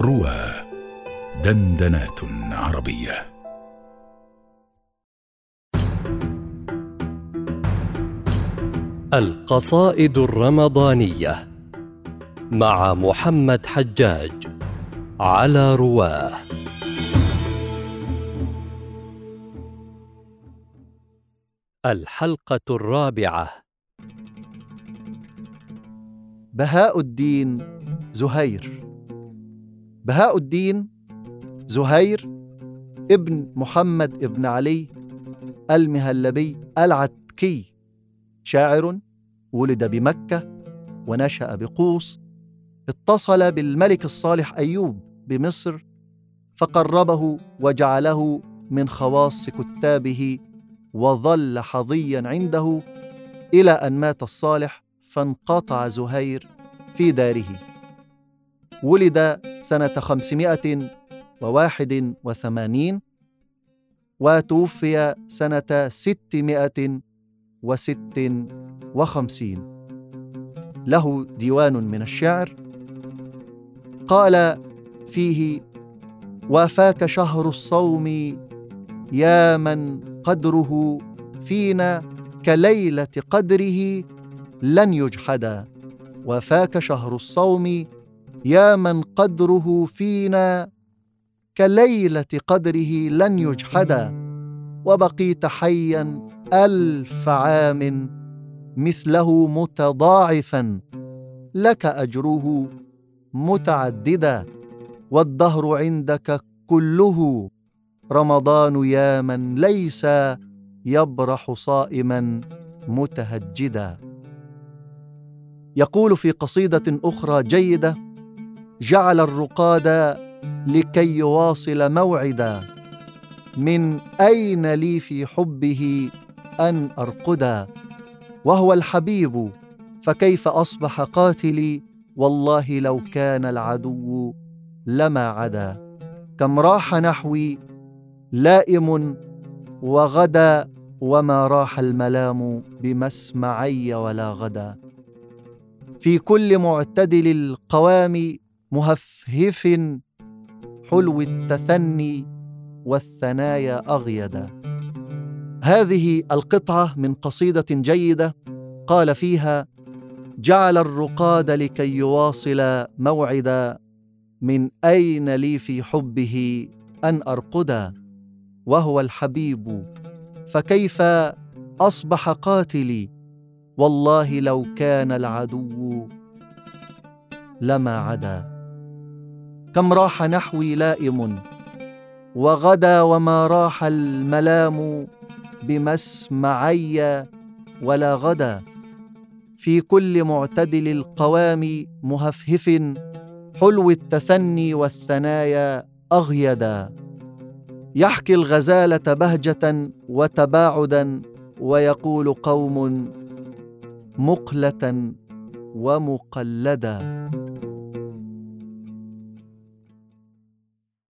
روى دندنات عربية. القصائد الرمضانية مع محمد حجاج على رواه الحلقة الرابعة. بهاء الدين زهير. بهاء الدين زهير ابن محمد ابن علي المهلبي العتكي شاعر ولد بمكة ونشأ بقوس اتصل بالملك الصالح أيوب بمصر فقربه وجعله من خواص كتابه وظل حظيا عنده إلى أن مات الصالح فانقطع زهير في داره. ولد سنة خمسمائة وواحد وثمانين وتوفي سنة ستمائة وست وخمسين. له ديوان من الشعر. قال فيه وافاك شهر الصوم يا من قدره فينا كليلة قدره لن يجحدا وافاك شهر الصوم يا من قدره فينا كليلة قدره لن يجحدا وبقيت حيا ألف عام مثله متضاعفا. لك أجره متعددا. والدهر عندك كله. رمضان يا من ليس يبرح صائما متهجدا. يقول في قصيدة أخرى جيدة جعل الرقاد لكي يواصل موعدا. من أين لي في حبه أن أرقدا؟ وهو الحبيب فكيف أصبح قاتلي؟ والله لو كان العدو لما عدا. كم راح نحوي لائم وغدا وما راح الملام بمسمعي ولا غدا. في كل معتدل القوام مهفهف حلو التثني والثنايا أغيدا. هذه القطعة من قصيدة جيدة قال فيها جعل الرقاد لكي يواصل موعدا من أين لي في حبه أن أرقدا؟ وهو الحبيب فكيف أصبح قاتلي؟ والله لو كان العدو لما عدا. كم راح نحوي لائم؟ وغدا وما راح الملام بمسمعي ولا غدا. في كل معتدل القوام مهفهف حلو التثني والثنايا أغيدا. يحكي الغزالة بهجة وتباعدا ويقول قوم مقلة ومقلدا.